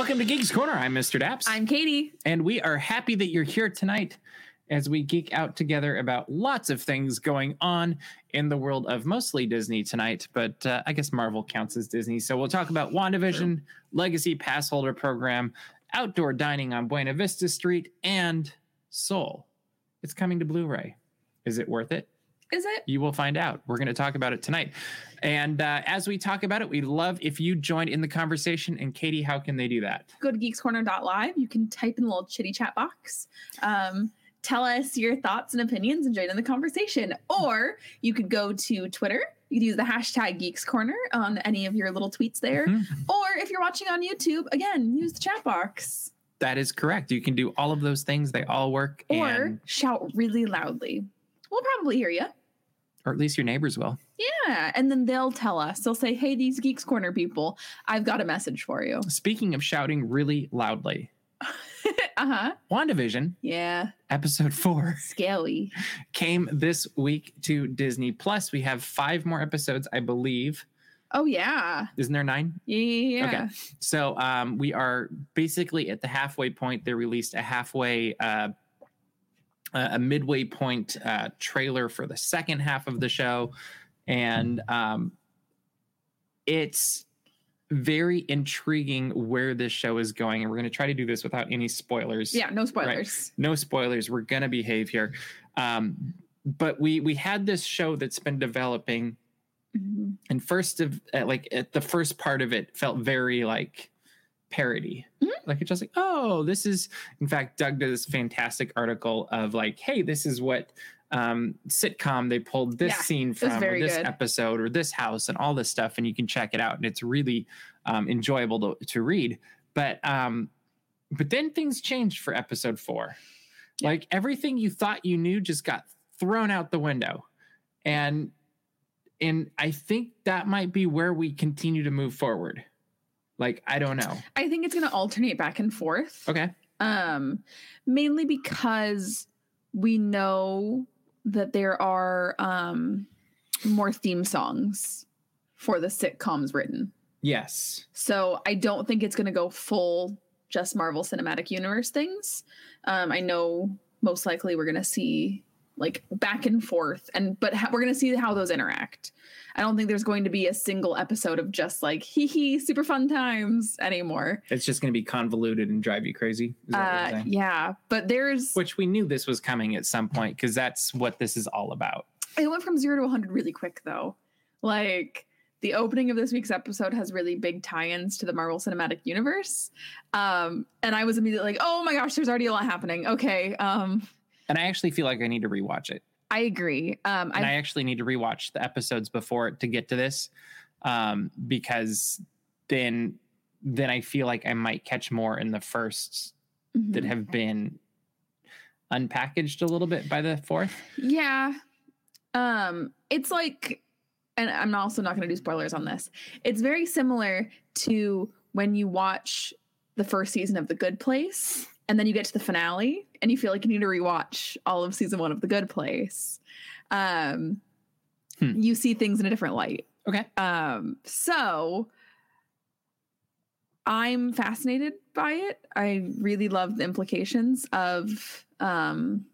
Welcome to Geeks Corner. I'm Mr. Daps. I'm Katie. and we are happy that you're here tonight as we geek out together about lots of things going on in the world of mostly Disney tonight, but uh, I guess Marvel counts as Disney. So we'll talk about WandaVision, Legacy Pass Holder Program, outdoor dining on Buena Vista Street, and Soul. It's coming to Blu ray. Is it worth it? Is it? You will find out. We're going to talk about it tonight. And uh, as we talk about it, we love if you join in the conversation. And Katie, how can they do that? Go to geekscorner.live. You can type in the little chitty chat box. Um, tell us your thoughts and opinions and join in the conversation. Or you could go to Twitter. You could use the hashtag Geeks Corner on any of your little tweets there. Mhm. Or if you're watching on YouTube, again, use the chat box. That is correct. You can do all of those things. They all work. Or and, shout really loudly. We'll probably hear you. Or at least your neighbors will. Yeah. And then they'll tell us. They'll say, hey, these Geeks Corner people, I've got a message for you. Speaking of shouting really loudly, uh huh. WandaVision Yeah. episode four Scaly. came this week to Disney Plus. We have five more episodes, I believe. Oh, yeah. Isn't there nine? Yeah. yeah, Okay. So um, we are basically at the halfway point. They released a halfway, uh, a midway point uh, trailer for the second half of the show, and um, it's very intriguing where this show is going. And we're going to try to do this without any spoilers. Yeah, no spoilers. no spoilers. We're going to behave here. Um, but we we had this show that's been developing Mhm. and first of uh, like at the first part of it felt very like parody Mhm. like it's just like oh this is in fact doug did this fantastic article of like hey this is what um sitcom they pulled this Yeah, scene from or this good. episode or this house and all this stuff and you can check it out and it's really um enjoyable to, to read but um but then things changed for episode four Yeah. like everything you thought you knew just got thrown out the window and and i think that might be where we continue to move forward like i don't know I think it's going to alternate back and forth. okay Um, mainly because we know that there are um more theme songs for the sitcoms written. yes So I don't think it's going to go full just Marvel Cinematic Universe things. Um, I know most likely we're going to see like back and forth, and but ha- we're going to see how those interact. I don't think there's going to be a single episode of just like hee hee super fun times anymore. it's just going to be convoluted and drive you crazy is that what you're Uh, yeah, but there's which we knew this was coming at some point because that's what this is all about it went from zero to 100 really quick though. Like the opening of this week's episode has really big tie-ins to the Marvel Cinematic Universe, um, and I was immediately like, "Oh my gosh, there's already a lot happening." Okay, um, and i actually feel like i need to rewatch it I agree. Um, and I, I actually need to rewatch the episodes before it to get to this, um, because then then I feel like I might catch more in the first that Mhm. have been unpackaged a little bit by the fourth. yeah, um, it's like, and I'm also not going to do spoilers on this. It's very similar to when you watch the first season of The Good Place, and then you get to the finale, and you feel like you need to rewatch all of season one of The Good Place. Um, Hmm. You see things in a different light. Okay, Um, so I'm fascinated by it. I really love the implications of um,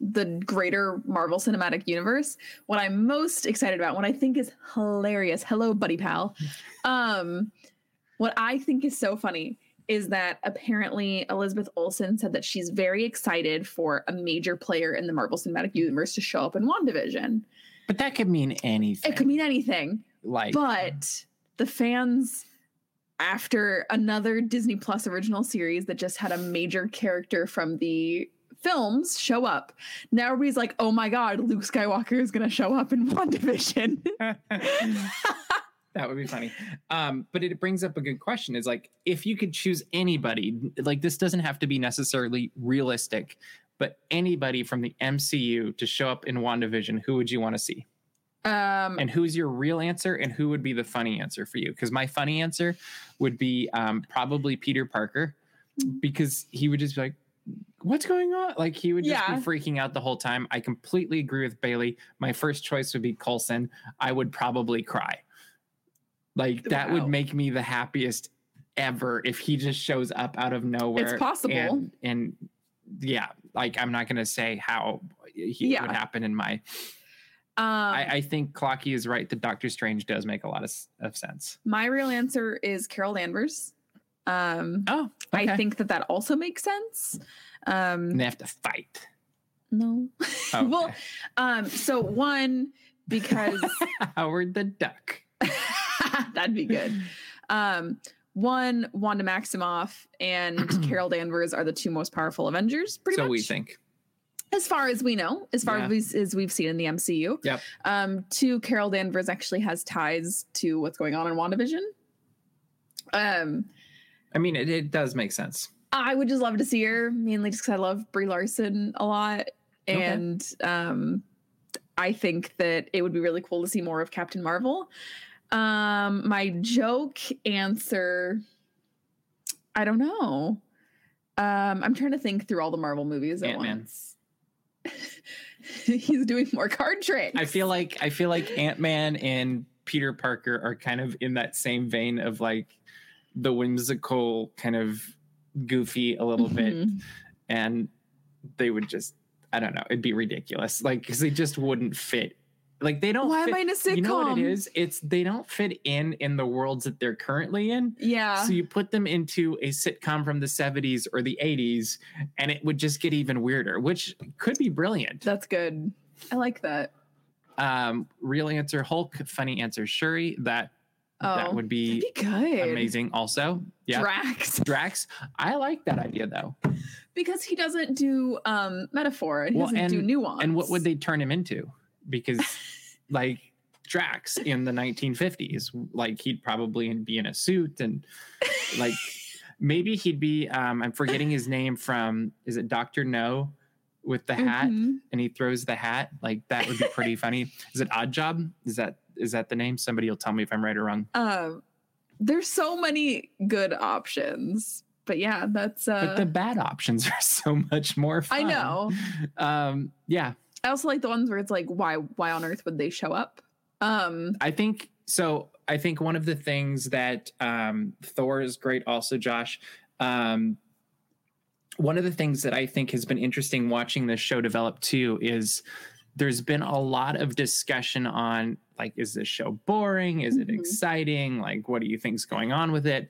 the greater Marvel Cinematic Universe. What I'm most excited about, what I think is hilarious, hello, buddy pal. Um, what I think is so funny is that apparently Elizabeth Olsen said that she's very excited for a major player in the Marvel Cinematic mm-hmm. Universe to show up in WandaVision. but that could mean anything. It could mean anything. like But the fans, after another Disney Plus original series that just had a major character from the films show up, now everybody's like, oh my God, Luke Skywalker is going to show up in WandaVision. that would be funny. Um, but it brings up a good question. Is like if you could choose anybody, like this doesn't have to be necessarily realistic, but anybody from the MCU to show up in WandaVision, who would you want to see? um, And who's your real answer? And who would be the funny answer for you? Because my funny answer would be um, probably Peter Parker, because he would just be like, "What's going on?" Like he would just Yeah. be freaking out the whole time. I completely agree with Bailey. My first choice would be Coulson. I would probably cry. Like that Wow. would make me the happiest ever if he just shows up out of nowhere. It's possible. And, and yeah, like I'm not gonna say how he Yeah. would happen in my. Um, I, I think Clocky is right that Doctor Strange does make a lot of, of sense. my real answer is Carol Danvers. Um, Oh, I think that that also makes sense. Um, and they have to fight. no. Okay. well, um, so one because Howard the Duck. that'd be good. Um, one, Wanda Maximoff and Carol Danvers are the two most powerful Avengers, pretty so much. we think. as far as we know, as far Yeah. as, we, as we've seen in the MCU. Yep. Um, two, Carol Danvers actually has ties to what's going on in WandaVision. Um, I mean, it, it does make sense. I would just love to see her, mainly just because I love Brie Larson a lot, Okay. and um, I think that it would be really cool to see more of Captain Marvel. Um, my joke answer, I don't know. Um, I'm trying to think through all the Marvel movies at Ant-Man. once. He's doing more card tricks. I feel like I feel like Ant Man and Peter Parker are kind of in that same vein of like the whimsical, kind of goofy a little bit, Mhm. and they would just I don't know, it'd be ridiculous, like because they just wouldn't fit. Like they don't. Why am I in a sitcom? You know what it is? It's they don't fit in in the worlds that they're currently in. Yeah. So you put them into a sitcom from the 70s or the 80s, and it would just get even weirder, which could be brilliant. That's good. I like that. Um, real answer Hulk, funny answer Shuri. That that Oh, would be, be good. amazing. Also, yeah, Drax. Drax. I like that idea though. because he doesn't do um metaphor and he Well, doesn't do nuance. And what would they turn him into? Because like Drax in the 1950s, like he'd probably be in a suit and like maybe he'd be. Um, I'm forgetting his name from. Is it Doctor No? With the hat, Mhm. and he throws the hat like that would be pretty funny. Is it Odd Job? Is that is that the name? Somebody will tell me if I'm right or wrong. Um, there's so many good options, but yeah, that's uh. but the bad options are so much more fun. I know. Um, yeah, I also like the ones where it's like, why, why on earth would they show up? Um, I think so. I think one of the things that um, Thor is great, also, Josh. Um, one of the things that I think has been interesting watching this show develop too is there's been a lot of discussion on like, is this show boring? Is it Mhm. exciting? Like, what do you think's going on with it?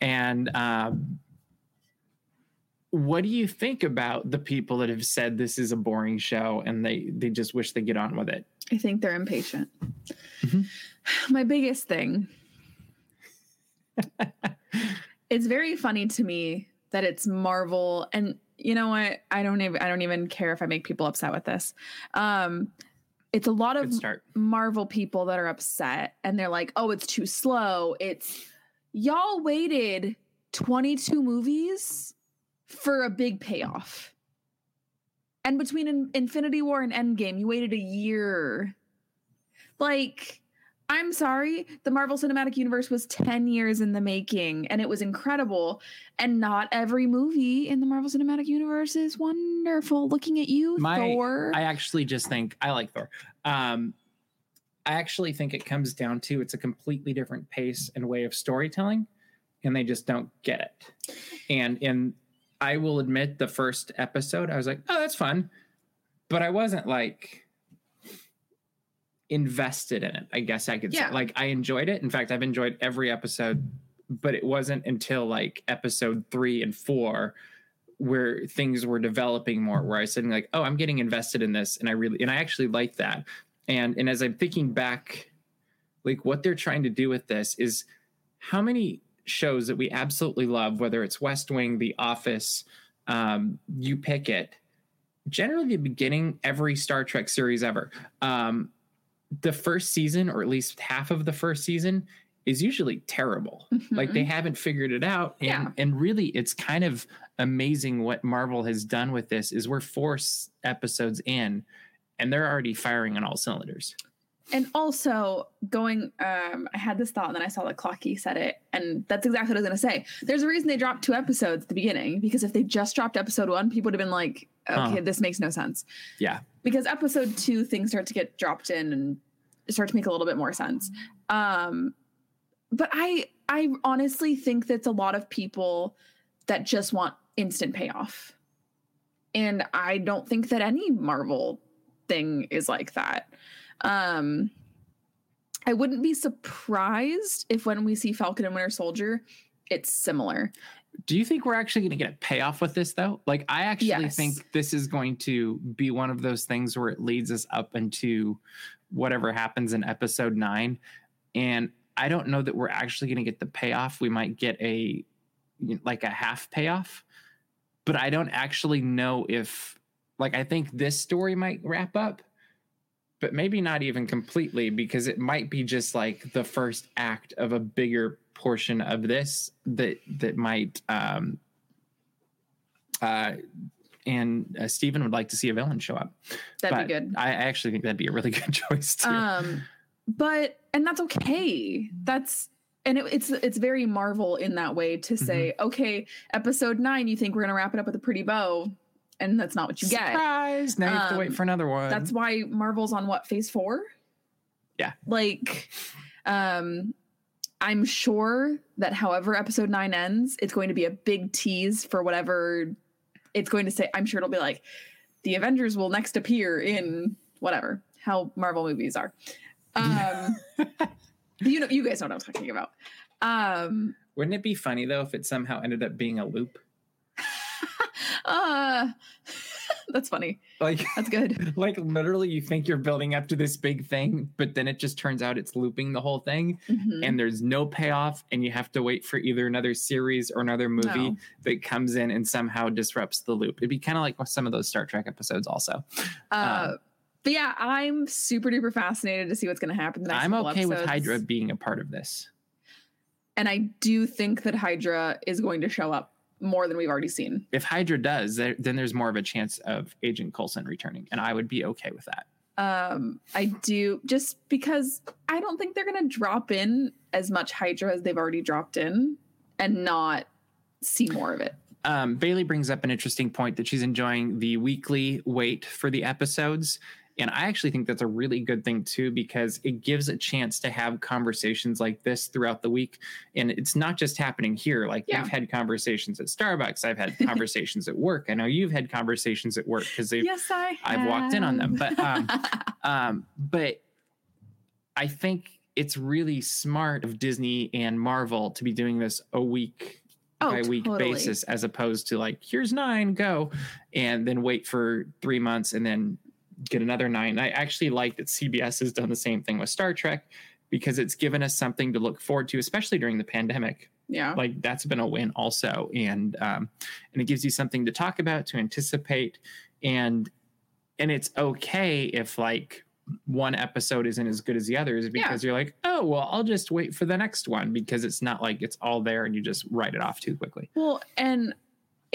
And um, what do you think about the people that have said this is a boring show and they they just wish they get on with it? I think they're impatient. Mhm. My biggest thing. it's very funny to me that it's Marvel and you know what? I don't even I don't even care if I make people upset with this. Um it's a lot of. Marvel people that are upset and they're like, "Oh, it's too slow." It's y'all waited 22 movies for a big payoff. And between In- Infinity War and Endgame, you waited a year. Like, I'm sorry, the Marvel Cinematic Universe was 10 years in the making and it was incredible. And not every movie in the Marvel Cinematic Universe is wonderful. Looking at you, My- Thor. I actually just think I like Thor. Um, I actually think it comes down to it's a completely different pace and way of storytelling, and they just don't get it. And in I will admit, the first episode, I was like, "Oh, that's fun," but I wasn't like invested in it. I guess I could Yeah. say like I enjoyed it. In fact, I've enjoyed every episode, but it wasn't until like episode three and four where things were developing more where i was sitting like oh i'm getting invested in this and i really and i actually like that and and as i'm thinking back like what they're trying to do with this is how many shows that we absolutely love whether it's west wing the office um, you pick it generally the beginning every star trek series ever um, the first season or at least half of the first season is usually terrible like Mhm. they haven't figured it out and Yeah. and really it's kind of amazing what marvel has done with this is we're four episodes in and they're already firing on all cylinders And also going, um, I had this thought and then I saw that Clocky said it, and that's exactly what I was gonna say. There's a reason they dropped two episodes at the beginning, because if they just dropped episode one, people would have been like, okay, Huh. this makes no sense. yeah Because episode two, things start to get dropped in and start to make a little bit more sense. Um, but I I honestly think that's a lot of people that just want instant payoff. And I don't think that any Marvel thing is like that. Um I wouldn't be surprised if when we see Falcon and Winter Soldier, it's similar. Do you think we're actually going to get a payoff with this though? Like I actually Yes. think this is going to be one of those things where it leads us up into whatever happens in episode 9 and I don't know that we're actually going to get the payoff. We might get a like a half payoff, but I don't actually know if like I think this story might wrap up, but maybe not even completely because it might be just like the first act of a bigger portion of this that that might um uh and uh, Stephen would like to see a villain show up. That'd but be good. I actually think that'd be a really good choice too. Um, but and that's okay. That's and it, it's it's very Marvel in that way to say, Mm-hmm. okay, episode nine, you think we're gonna wrap it up with a pretty bow, and that's not what you get. Surprise! Now you have to wait Um, for another one. That's why Marvel's on what phase four? Yeah. Like, um, I'm sure that however episode nine ends, it's going to be a big tease for whatever it's going to say. I'm sure it'll be like the Avengers will next appear in whatever how Marvel movies are. Um, you know, you guys know what I'm talking about. Um, Wouldn't it be funny though if it somehow ended up being a loop? uh, that's funny. Like That's good. like literally you think you're building up to this big thing, but then it just turns out it's looping the whole thing Mhm. and there's no payoff and you have to wait for either another series or another movie No. that comes in and somehow disrupts the loop. It'd be kind of like some of those Star Trek episodes also. Uh, Um, but yeah, I'm super duper fascinated to see what's going to happen. The next I'm okay with. Hydra being a part of this. and I do think that Hydra is going to show up more than we've already seen. If Hydra does, there, then there's more of a chance of Agent Coulson returning, and I would be okay with that. Um, I do just because I don't think they're going to drop in as much Hydra as they've already dropped in, and not see more of it. um, Bailey brings up an interesting point that she's enjoying the weekly wait for the episodes. And I actually think that's a really good thing too, because it gives a chance to have conversations like this throughout the week. And it's not just happening here. Like Yeah. I've had conversations at Starbucks, I've had conversations at work. I know you've had conversations at work because they've Yes, I. I've walked in on them. But um, um, but I think it's really smart of Disney and Marvel to be doing this a week Oh, by week totally. basis as opposed to like here's nine go and then wait for three months and then get another nine. I actually like that cbs has done the same thing with star trek because it's given us something to look forward to especially during the pandemic. Yeah. like that's been a win also. And um and it gives you something to talk about to anticipate. And and it's okay if like one episode isn't as good as the others because you're like oh well i'll just wait for the next one because it's not like it's all there and you just write it off too quickly. Well, and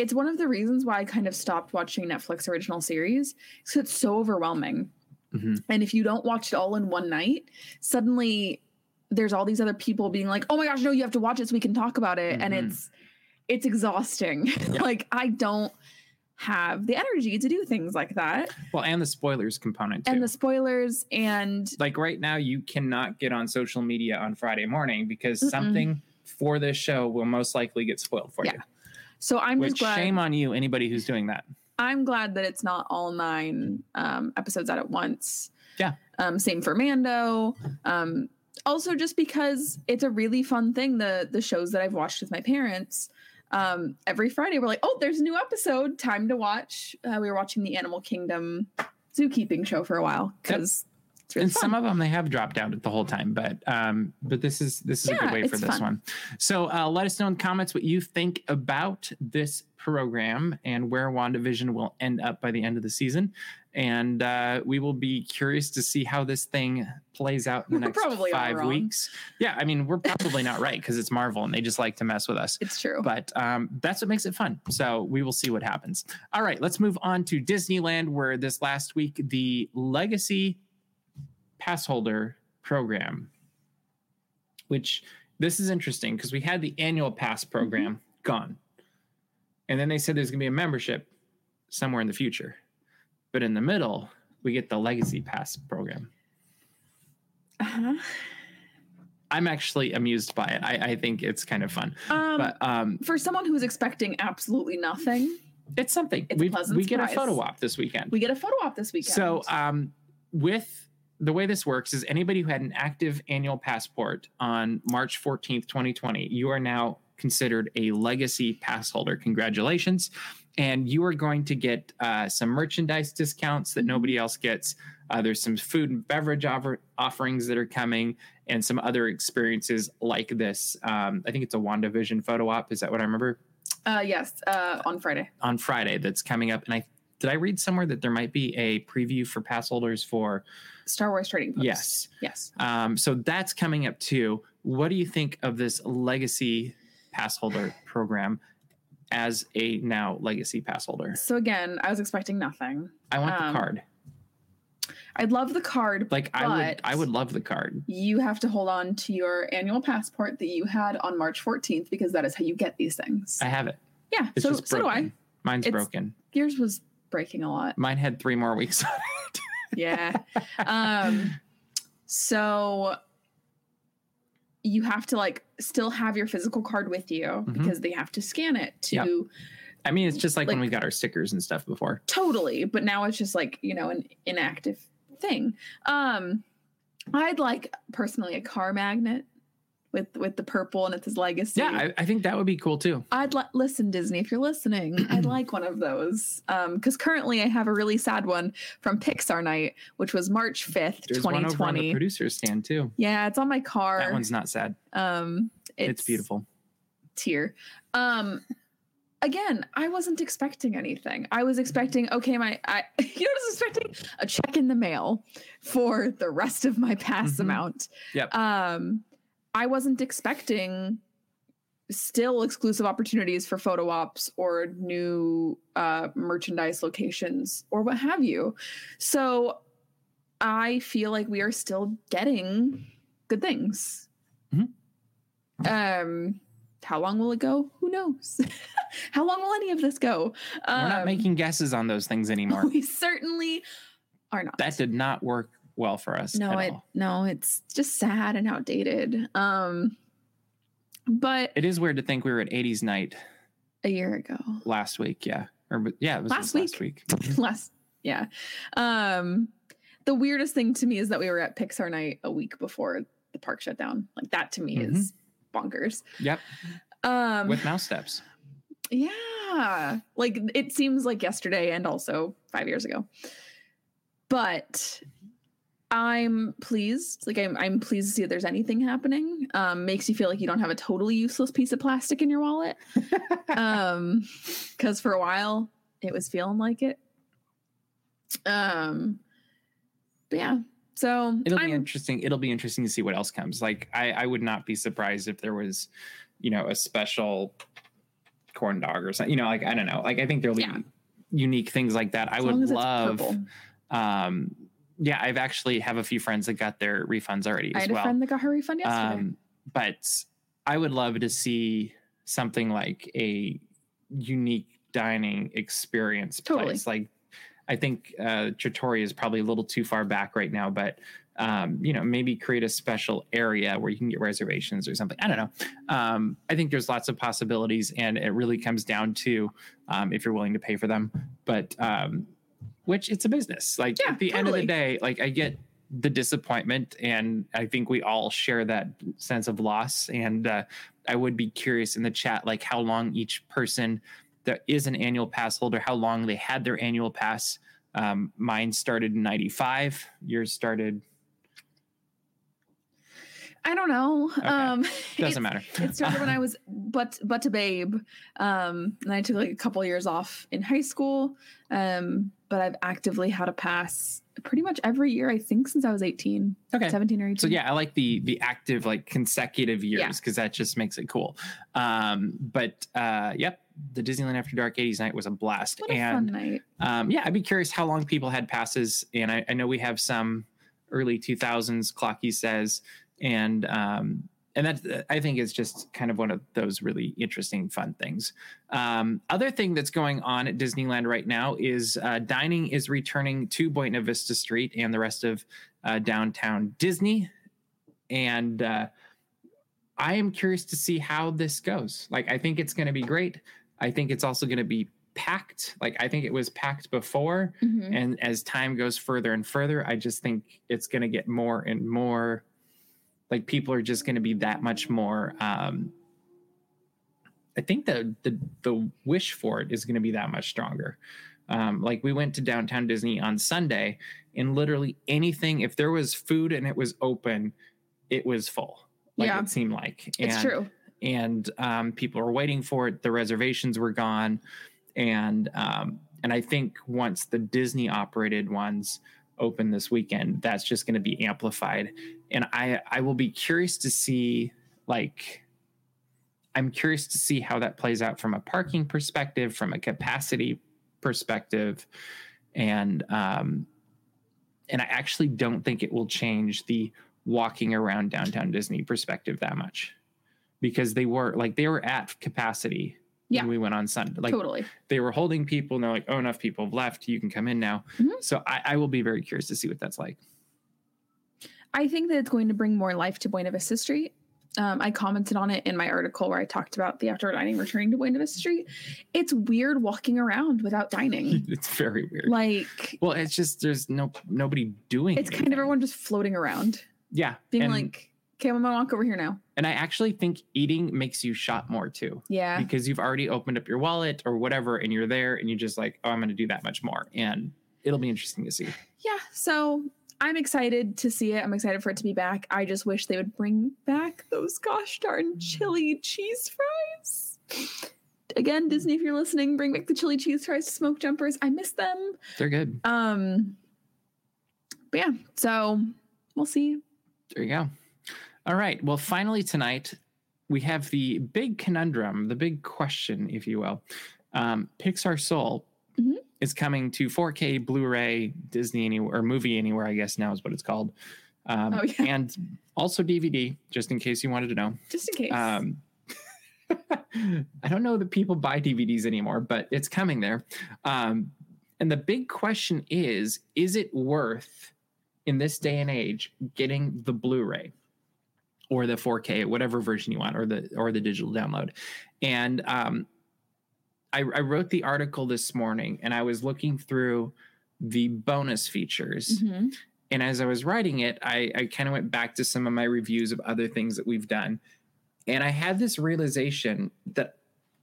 it's one of the reasons why I kind of stopped watching Netflix original series because it's so overwhelming. Mhm. And if you don't watch it all in one night, suddenly there's all these other people being like, "Oh my gosh, no, you have to watch it so we can talk about it," and Mhm. it's it's exhausting. Yeah. like I don't have the energy to do things like that, well and the spoilers component too and the spoilers, and like right now you cannot get on social media on friday morning because Mm-mm. something for this show will most likely get spoiled for Yeah. you so I'm which just glad. shame on you anybody who's doing that I'm glad that it's not all nine um, episodes out at once. Yeah. Um, same for Mando. Um, also, just because it's a really fun thing. The the shows that I've watched with my parents. Um, every Friday we're like, oh, there's a new episode. Time to watch. Uh, we were watching the Animal Kingdom zookeeping show for a while because really and fun. some of them they have dropped out the whole time but um but this is this is a good way for this fun. one so uh let us know in the comments what you think about this program and where wandavision will end up by the end of the season and uh we will be curious to see how this thing plays out in the We're next probably five weeks yeah i mean we're probably not right because it's marvel and they just like to mess with us it's true. but um, that's what makes it fun. So we will see what happens. All right, let's move on to Disneyland, where this last week the Legacy Pass Holder program, which this is interesting because we had the annual pass program gone, and then they said there's going to be a membership somewhere in the future, but in the middle we get the Legacy Pass program. Uh-huh. I'm actually amused by it. I, I think it's kind of fun. Um, but um, for someone who's expecting absolutely nothing, it's something. It's a we pleasant we get a photo op this weekend. we get a photo op this weekend. So, um, with the way this works is anybody who had an active annual passport on March 14th, 2020, you are now considered a legacy pass holder. Congratulations. And you are going to get uh, some merchandise discounts that nobody else gets. Uh, there's some food and beverage offer- offerings that are coming and some other experiences like this. Um, I think it's a WandaVision photo op. Is that what I remember? uh, yes, uh, on Friday. On Friday that's coming up. And I did I read somewhere that there might be a preview for pass holders for Star Wars Trading Post. Yes. Yes. Um, so that's coming up too. What do you think of this legacy pass holder program as a now legacy pass holder? So again, I was expecting nothing. I want Um, the card. I'd love the card. Like I would I would love the card. You have to hold on to your annual passport that you had on March 14th because that is how you get these things. I have it. yeah. It's so so do. I. Mine's It's- broken. Yours was breaking a lot. Mine had three more weeks on it. Yeah. um so you have to like still have your physical card with you Mhm. because they have to scan it to Yep. I mean, it's just like, when we got our stickers and stuff before. totally but now it's just like you know an inactive thing um i'd like personally a car magnet with with the purple and it's his legacy Yeah, I, I think that would be cool too. i'd like listen disney if you're listening i'd like one of those um because currently i have a really sad one from pixar night which was march 5th There's one over on the 2020 producer's stand too. yeah it's on my car That one's not sad. um It's, beautiful. tier. Um again, I wasn't expecting anything. I was expecting okay, my I you know I was expecting? A check in the mail for the rest of my pass Mhm. amount. Yep. Um I wasn't expecting still exclusive opportunities for photo ops or new uh merchandise locations or what have you. So I feel like we are still getting good things. Mhm. Um how long will it go? Who knows? how long will any of this go? We're not Um, making guesses on those things anymore. we certainly are not. that did not work well for us no, at it all. no, it's just sad and outdated. Um but It is weird to think we were at 80s night a year ago. last week. Yeah. Or yeah, it was Last last week. last yeah um the weirdest thing to me is that we were at pixar night a week before the park shut down like that to me is bonkers Yep. um With mouse steps. yeah like it seems like yesterday and also five years ago but i'm pleased like i'm, I'm pleased to see that there's anything happening um makes you feel like you don't have a totally useless piece of plastic in your wallet um because for a while it was feeling like it um but yeah so It'll be I'm- interesting. It'll be interesting to see what else comes. Like I, I would not be surprised if there was, you know, a special corn dog or something. You know, like I don't know. Like I think there'll be Yeah. unique things like that. I as would as it's love. Um, yeah, I've actually have a few friends that got their refunds already i as had a friend that got her refund yesterday Um, but I would love to see something like a unique dining experience Totally. place. Like I think uh, Trattoria is probably a little too far back right now, but um, you know, maybe create a special area where you can get reservations or something. I don't know. Um, I think there's lots of possibilities, and it really comes down to um, if you're willing to pay for them. But um, which it's a business. Like Yeah, at the end of the day, like I get the disappointment, and I think we all share that sense of loss. And uh, I would be curious in the chat, like how long each person that is an annual pass holder, how long they had their annual pass. Um, mine started in '95. Yours started i don't know Okay. um doesn't matter. it started when i was but but a babe um and i took like a couple years off in high school um but i've actively had a pass pretty much every year i think since i was 18 Okay. 17 or 18 So yeah, I like the the active like consecutive years because that just makes it cool. Um, but uh, yep, the Disneyland After Dark '80s night was a blast, what a and fun night um, yeah, I'd be curious how long people had passes, and I, I know we have some early 2000s. Clocky says, and um, and that I think is just kind of one of those really interesting, fun things. Um, other thing that's going on at Disneyland right now is uh, dining is returning to Buena Vista Street and the rest of uh, downtown Disney, and uh, I am curious to see how this goes. Like, I think it's going to be great. I think it's also going to be packed. Like, I think it was packed before. Mhm. And as time goes further and further, I just think it's going to get more and more like people are just going to be that much more. Um, I think the, the the wish for it is going to be that much stronger. Um, like we went to downtown Disney on Sunday, and literally anything, if there was food and it was open, it was full. Like Yeah. it seemed like. It's true. and um, people were waiting for it. The reservations were gone, and um, and I think once the Disney operated ones open this weekend, that's just going to be amplified. And I I will be curious to see like I'm curious to see how that plays out from a parking perspective, from a capacity perspective, and um, and I actually don't think it will change the walking around downtown Disney perspective that much because they were like they were at capacity Yeah. we went on Sunday. Like totally. they were holding people and they're like, oh, enough people have left. You can come in now. Mhm. So I, I will be very curious to see what that's like. I think that it's going to bring more life to Buena Vista Street. Um, I commented on it in my article where I talked about the outdoor dining returning to Buena Vista Street. It's weird walking around without dining. it's very weird. like well, it's just there's no nobody doing. it's kind of everyone just floating around, yeah, being and, like, "Okay, I'm gonna walk over here now." and I actually think eating makes you shop more too. Yeah, because you've already opened up your wallet or whatever and you're there and you're just like oh i'm to do that much more and it'll be interesting to see yeah. So I'm excited to see it. I'm excited for it to be back. I just wish they would bring back those gosh darn chili cheese fries. Again, Disney, if you're listening, bring back the chili cheese fries, smoke jumpers. I miss them. they're good Um, but yeah, so we'll see. there you go all right well finally tonight we have the big conundrum the big question if you will um, pixar soul Mhm. is coming to 4k blu-ray disney anywhere or movie anywhere i guess now is what it's called um, Oh, yeah. and also dvd just in case you wanted to know Just in case. Um, I don't know that people buy DVDs anymore, but it's coming there. Um, and the big question is is it worth, in this day and age, getting the Blu ray? Or the 4K, whatever version you want, or the or the digital download, and um, I, I wrote the article this morning, and I was looking through the bonus features, Mhm. and as I was writing it, I, I kind of went back to some of my reviews of other things that we've done. And I had this realization that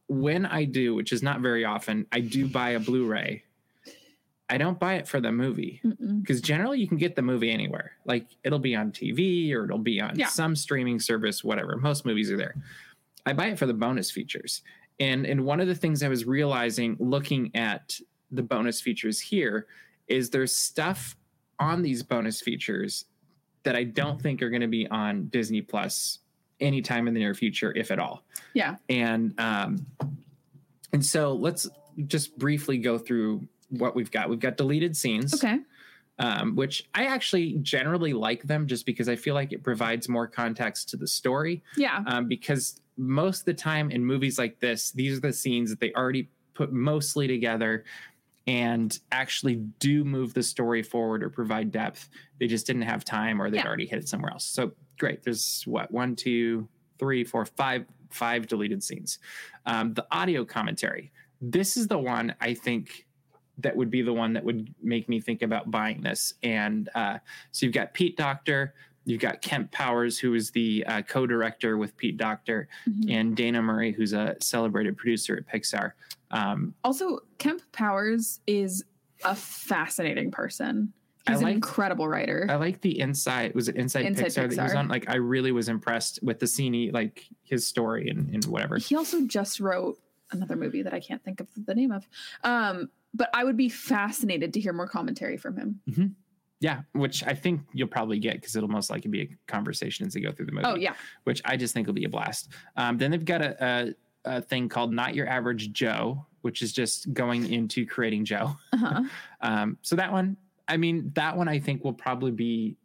when I do, which is not very often, I do buy a Blu ray, I don't buy it for the movie because generally you can get the movie anywhere. Like it'll be on TV or it'll be on Yeah. some streaming service, whatever. Most movies are there. I buy it for the bonus features. And and one of the things I was realizing looking at the bonus features here is there's stuff on these bonus features that I don't think are going to be on Disney Plus anytime in the near future, if at all. Yeah. And um, and so let's just briefly go through what we've got. We've got deleted scenes Okay. um, which I actually generally like them just because I feel like it provides more context to the story. Yeah. Um, because most of the time in movies like this, these are the scenes that they already put mostly together and actually do move the story forward or provide depth. They just didn't have time or they'd Yeah. already hit it somewhere else. So great. There's what one, two, three, four, five, five deleted scenes. Um, the audio commentary. This is the one I think that would be the one that would make me think about buying this. And uh, so you've got Pete Docter, you've got Kemp Powers, who is the uh, co-director with Pete Docter, Mhm. and Dana Murray, who's a celebrated producer at Pixar. Um, Also, Kemp Powers is a fascinating person. I He's an incredible writer. I like the Inside. Was it Inside, Inside Pixar, that he was on? Like, I really was impressed with the scene, he, like his story and, and whatever. he also just wrote another movie that I can't think of the name of. Um, but I would be fascinated to hear more commentary from him. Yeah, which I think you'll probably get because it'll most likely be a conversation as they go through the movie. Oh yeah, which I just think will be a blast. Um, then they've got a, a, a thing called Not Your Average Joe, which is just going into creating Joe. uh-huh. Um, so that one, I mean, that one I think will probably be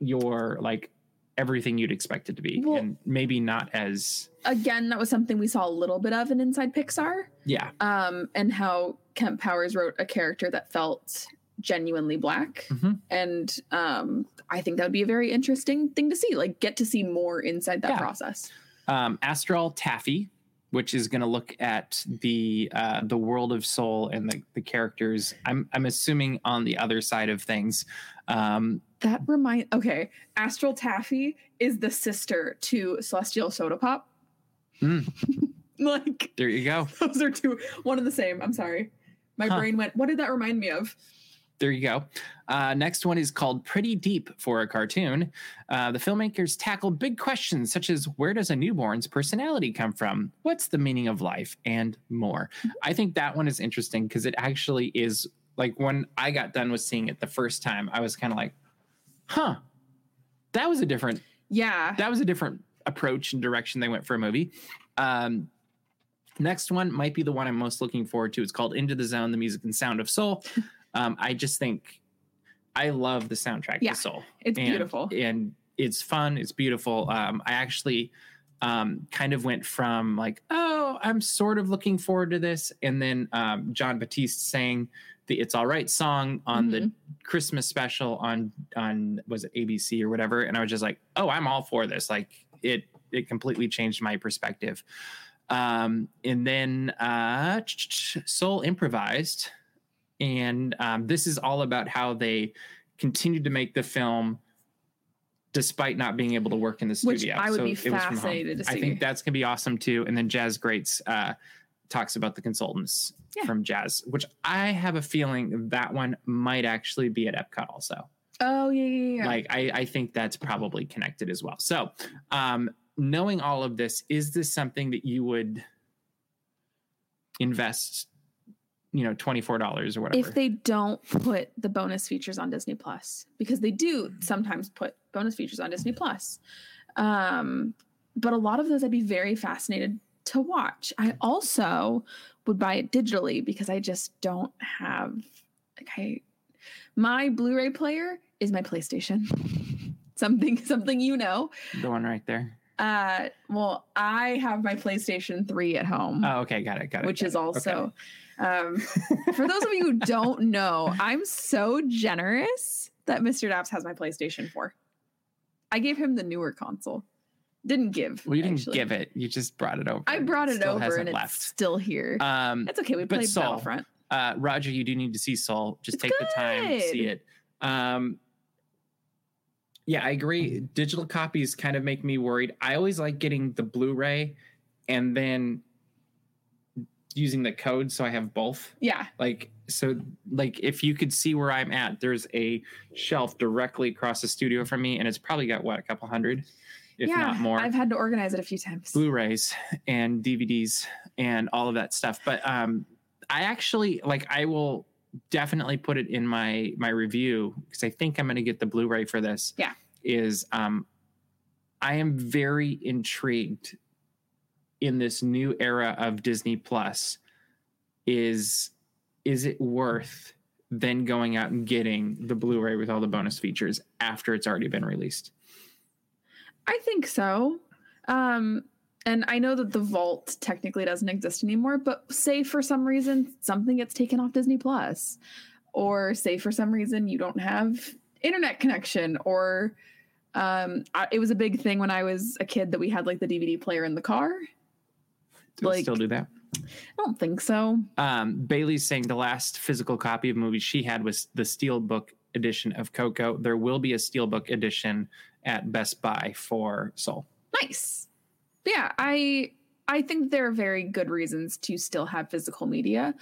your like everything you'd expect it to be, Well- and maybe not as again, that was something we saw a little bit of in Inside Pixar. yeah, Um, and how Kemp Powers wrote a character that felt genuinely black. Mhm. And um, I think that would be a very interesting thing to see. Like, get to see more inside that Yeah. process. um, Astral Taffy, which is going to look at the uh, the world of Soul and the, the characters. I'm I'm assuming on the other side of things. Um, That remind okay, Astral Taffy is the sister to Celestial Soda Pop. Hmm. like there you go. those are two one and the same. I'm sorry. My Huh. brain went, what did that remind me of? There you go. Uh, next one is called Pretty Deep for a cartoon. Uh, the filmmakers tackle big questions such as where does a newborn's personality come from? What's the meaning of life? And more. I think that one is interesting because it actually is like when I got done with seeing it the first time, I was kind of like, huh, that was a different Yeah. that was a different approach and direction they went for a movie. Um, next one might be the one I'm most looking forward to. It's called Into the Zone: The Music and Sound of Soul. Um, I just think I love the soundtrack Yeah, to Soul. it's and, beautiful. and it's fun. It's beautiful. Um, I actually um, kind of went from like, oh, I'm sort of looking forward to this, and then um, Jon Batiste sang the "It's All Right" song on the Christmas special on on was it ABC or whatever, and I was just like, oh, I'm all for this. Like it it completely changed my perspective. Um, and then uh, Soul improvised, and um, this is all about how they continued to make the film despite not being able to work in the studio. Which. I would be was from fascinated to see. I think that's gonna be awesome too. And then Jazz Greats uh, talks about the consultants Yeah. from Jazz, which I have a feeling that one might actually be at Epcot also. Oh yeah, yeah, yeah. Like I, I think that's probably connected as well. So um, knowing all of this, is this something that you would invest, you know, twenty four dollars or whatever? if they don't put the bonus features on Disney Plus, because they do sometimes put bonus features on Disney Plus. Um, but a lot of those I'd be very fascinated to watch. I also would buy it digitally because I just don't have like I my Blu-ray player is my PlayStation. something something you know. the one right there. Uh well, I have my PlayStation 3 at home Oh, okay, got it, got it. which got is it. also um, for those of you who don't know i'm so generous that mr daps has my playstation 4 i gave him the newer console didn't give Well, you didn't actually. give it. You just brought it over. i brought it still over and left. it's still here Um, that's okay we played Saul, battlefront uh, Roger, you do need to see Soul. Just It's take the time to see it. Um, yeah, I agree. Digital copies kind of make me worried. I always like getting the Blu-ray and then using the code so I have both. yeah Like so, like if you could see where I'm at, there's a shelf directly across the studio from me, and it's probably got what a couple hundred, if yeah not more. i've had to organize it a few times Blu-rays and DVDs and all of that stuff. But um, I actually like I will definitely put it in my my review because I think I'm going to get the Blu-ray for this. Yeah. is um, I am very intrigued in this new era of Disney Plus. Is is it worth then going out and getting the Blu-ray with all the bonus features after it's already been released? i think so um and i know that the vault technically doesn't exist anymore but say for some reason something gets taken off disney plus or say for some reason you don't have internet connection or um I, it was a big thing when i was a kid that we had like the dvd player in the car Do Like- still do that? i don't think so um, Bailey's saying the last physical copy of movie she had was the Steelbook edition of Coco. There will be a Steelbook edition at Best Buy for Soul. nice yeah i i think there are very good reasons to still have physical media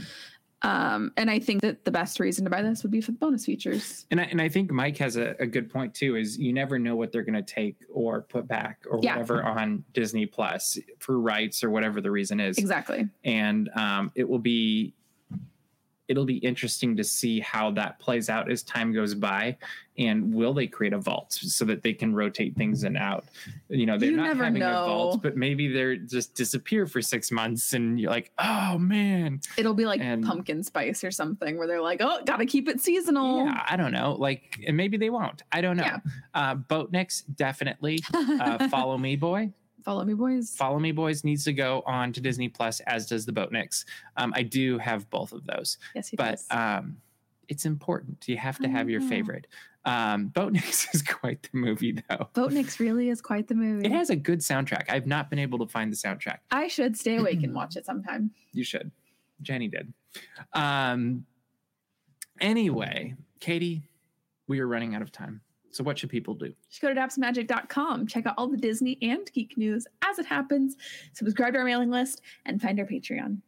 um and i think that the best reason to buy this would be for the bonus features And I, and I think Mike has a, a good point too. Is you never know what they're going to take or put back or Yeah. whatever on Disney Plus for rights or whatever the reason is. exactly and um, it will be it'll be interesting to see how that plays out as time goes by and will they create a vault so that they can rotate things in and out? You know they're You not having a vault but maybe they're just disappear for six months and you're like oh man. It'll be like And- pumpkin spice or something where they're like, oh, gotta keep it seasonal. yeah i don't know. Like and maybe they won't. I don't know. Yeah. uh boatniks definitely. Uh follow me boy Follow me, boys. Follow Me Boys needs to go on to Disney Plus, as does the Boatniks. Um, I do have both of those. yes, he but does. um it's important. You have to have your Oh. favorite. Um, Boatniks is quite the movie, though. Boatniks really is quite the movie. It has a good soundtrack. I've not been able to find the soundtrack. I should stay awake and watch it sometime. You should. Jenny did. Um, anyway, Katie, we are running out of time. So, what should people do? Just go to dapsmagic.com, check out all the Disney and geek news as it happens, subscribe to our mailing list, and find our Patreon.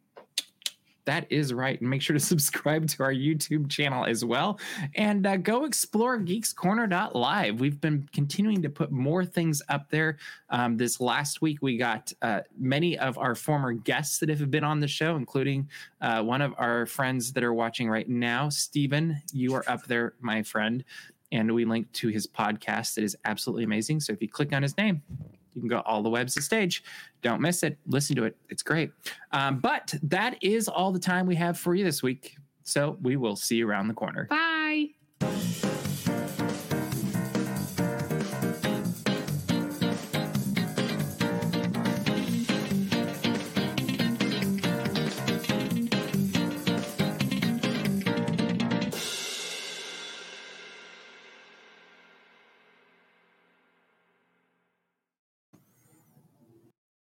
That is right. And make sure to subscribe to our YouTube channel as well. And uh, go explore geekscorner.live. We've been continuing to put more things up there. Um, this last week, we got uh, many of our former guests that have been on the show, including uh, one of our friends that are watching right now, Stephen. You are up there, my friend. And we link to his podcast that is absolutely amazing. So if you click on his name, you can go all the webs to stage. Don't miss it. Listen to it. It's great. Um, but that is all the time we have for you this week. So we will see you around the corner. Bye.